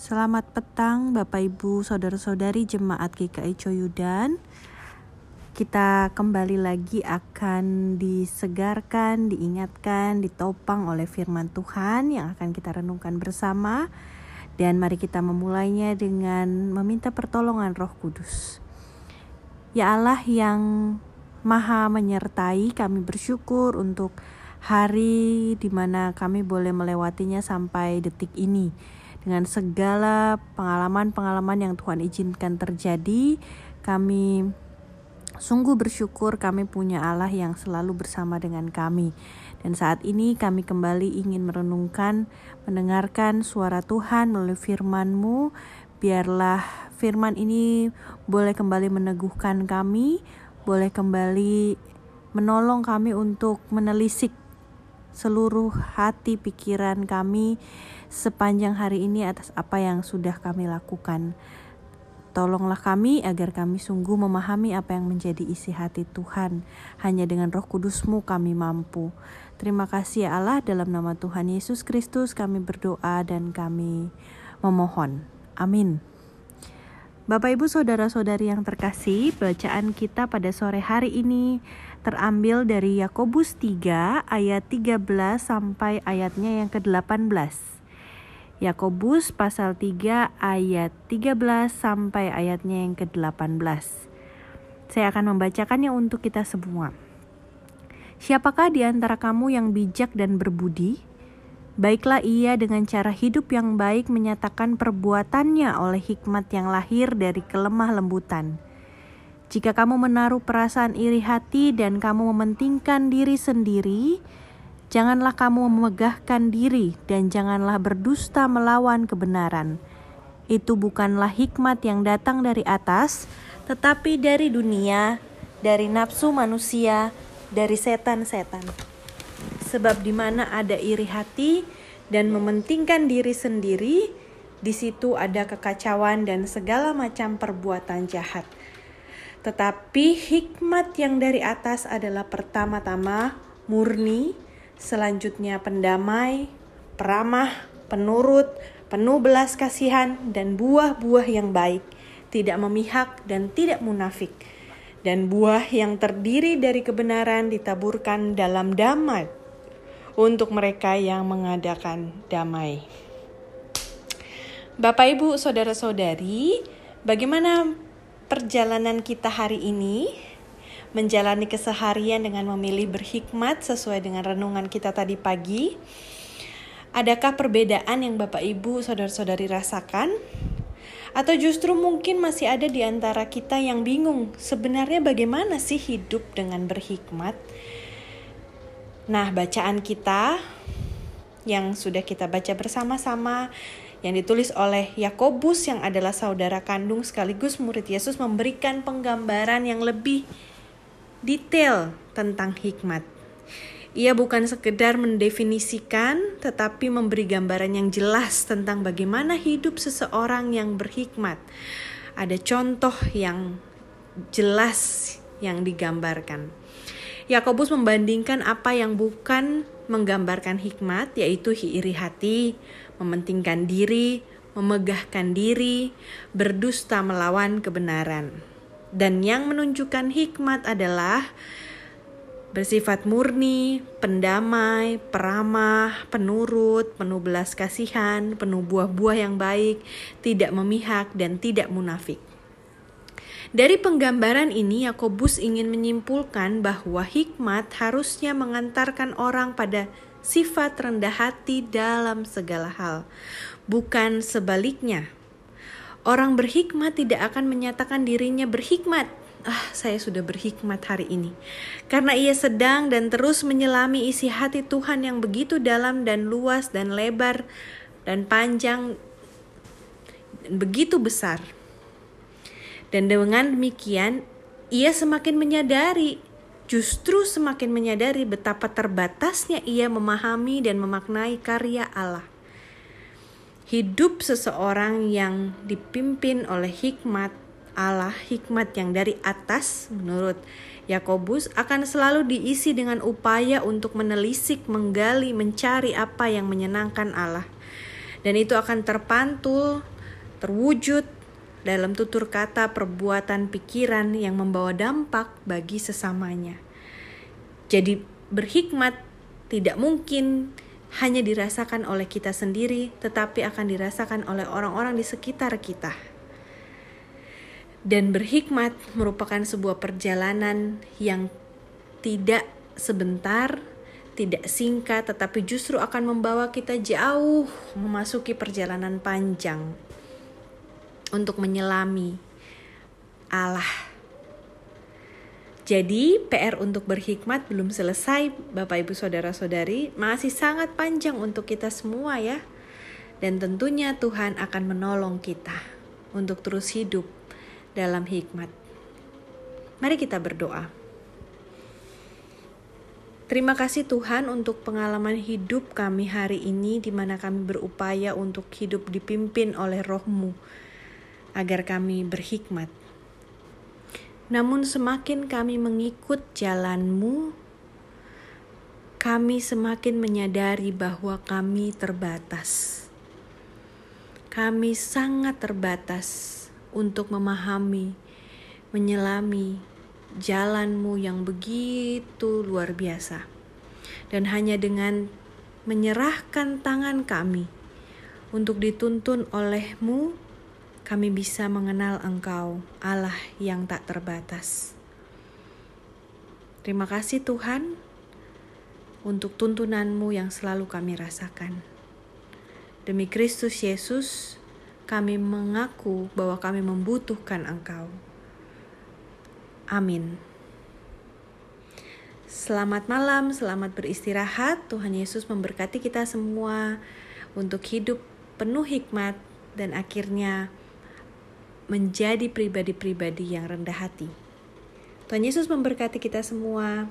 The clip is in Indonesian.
Selamat petang Bapak Ibu Saudara-saudari Jemaat GKI Coyudan. Kita kembali lagi akan disegarkan, diingatkan, ditopang oleh firman Tuhan yang akan kita renungkan bersama. Dan mari kita memulainya dengan meminta pertolongan roh kudus. Ya Allah yang maha menyertai kami bersyukur untuk hari di mana kami boleh melewatinya sampai detik ini dengan segala pengalaman-pengalaman yang Tuhan izinkan terjadi, kami sungguh bersyukur kami punya Allah yang selalu bersama dengan kami. Dan saat ini kami kembali ingin merenungkan, mendengarkan suara Tuhan melalui firman-Mu. Biarlah firman ini boleh kembali meneguhkan kami, boleh kembali menolong kami untuk menelisik seluruh hati pikiran kami sepanjang hari ini atas apa yang sudah kami lakukan. Tolonglah kami agar kami sungguh memahami apa yang menjadi isi hati Tuhan. Hanya dengan roh kudusmu kami mampu. Terima kasih ya Allah dalam nama Tuhan Yesus Kristus kami berdoa dan kami memohon. Amin. Bapak Ibu Saudara-saudari yang terkasih, bacaan kita pada sore hari ini terambil dari Yakobus 3 ayat 13 sampai ayatnya yang ke-18. Yakobus pasal 3 ayat 13 sampai ayatnya yang ke-18. Saya akan membacakannya untuk kita semua. Siapakah di antara kamu yang bijak dan berbudi? Baiklah ia dengan cara hidup yang baik menyatakan perbuatannya oleh hikmat yang lahir dari kelemah lembutan. Jika kamu menaruh perasaan iri hati dan kamu mementingkan diri sendiri, janganlah kamu memegahkan diri dan janganlah berdusta melawan kebenaran. Itu bukanlah hikmat yang datang dari atas, tetapi dari dunia, dari nafsu manusia, dari setan-setan. Sebab di mana ada iri hati dan mementingkan diri sendiri, di situ ada kekacauan dan segala macam perbuatan jahat. Tetapi hikmat yang dari atas adalah pertama-tama murni, selanjutnya pendamai, peramah, penurut, penuh belas kasihan, dan buah-buah yang baik, tidak memihak dan tidak munafik. Dan buah yang terdiri dari kebenaran ditaburkan dalam damai untuk mereka yang mengadakan damai. Bapak, ibu, saudara-saudari, bagaimana perjalanan kita hari ini? Menjalani keseharian dengan memilih berhikmat sesuai dengan renungan kita tadi pagi. Adakah perbedaan yang Bapak, Ibu, saudara-saudari rasakan? Atau justru mungkin masih ada di antara kita yang bingung, sebenarnya bagaimana sih hidup dengan berhikmat? Nah, bacaan kita yang sudah kita baca bersama-sama yang ditulis oleh Yakobus yang adalah saudara kandung sekaligus murid Yesus memberikan penggambaran yang lebih detail tentang hikmat. Ia bukan sekedar mendefinisikan tetapi memberi gambaran yang jelas tentang bagaimana hidup seseorang yang berhikmat. Ada contoh yang jelas yang digambarkan. Yakobus membandingkan apa yang bukan menggambarkan hikmat, yaitu iri hati, mementingkan diri, memegahkan diri, berdusta melawan kebenaran. Dan yang menunjukkan hikmat adalah bersifat murni, pendamai, peramah, penurut, penuh belas kasihan, penuh buah-buah yang baik, tidak memihak, dan tidak munafik. Dari penggambaran ini, Yakobus ingin menyimpulkan bahwa hikmat harusnya mengantarkan orang pada sifat rendah hati dalam segala hal, bukan sebaliknya. Orang berhikmat tidak akan menyatakan dirinya berhikmat. Ah, saya sudah berhikmat hari ini. Karena ia sedang dan terus menyelami isi hati Tuhan yang begitu dalam dan luas dan lebar dan panjang begitu besar. Dan dengan demikian, ia semakin menyadari, justru semakin menyadari betapa terbatasnya ia memahami dan memaknai karya Allah. Hidup seseorang yang dipimpin oleh hikmat Allah, hikmat yang dari atas, menurut Yakobus, akan selalu diisi dengan upaya untuk menelisik, menggali, mencari apa yang menyenangkan Allah Dan itu akan terpantul, terwujud dalam tutur kata, perbuatan, pikiran yang membawa dampak bagi sesamanya. Jadi berhikmat tidak mungkin hanya dirasakan oleh kita sendiri, tetapi akan dirasakan oleh orang-orang di sekitar kita. Dan berhikmat merupakan sebuah perjalanan yang tidak sebentar, tidak singkat, tetapi justru akan membawa kita jauh memasuki perjalanan panjang untuk menyelami Allah. Jadi, PR untuk berhikmat belum selesai, Bapak Ibu Saudara-saudari, masih sangat panjang untuk kita semua ya. Dan tentunya Tuhan akan menolong kita untuk terus hidup dalam hikmat. Mari kita berdoa. Terima kasih Tuhan untuk pengalaman hidup kami hari ini di mana kami berupaya untuk hidup dipimpin oleh rohmu agar kami berhikmat. Namun semakin kami mengikut jalanmu, kami semakin menyadari bahwa kami terbatas. Kami sangat terbatas untuk memahami, menyelami, jalanmu yang begitu luar biasa. Dan hanya dengan menyerahkan tangan kami untuk dituntun olehmu, kami bisa mengenal engkau, Allah yang tak terbatas. Terima kasih Tuhan untuk tuntunanmu yang selalu kami rasakan. Demi Kristus Yesus, kami mengaku bahwa kami membutuhkan Engkau. Amin. Selamat malam, selamat beristirahat. Tuhan Yesus memberkati kita semua untuk hidup penuh hikmat dan akhirnya menjadi pribadi-pribadi yang rendah hati. Tuhan Yesus memberkati kita semua.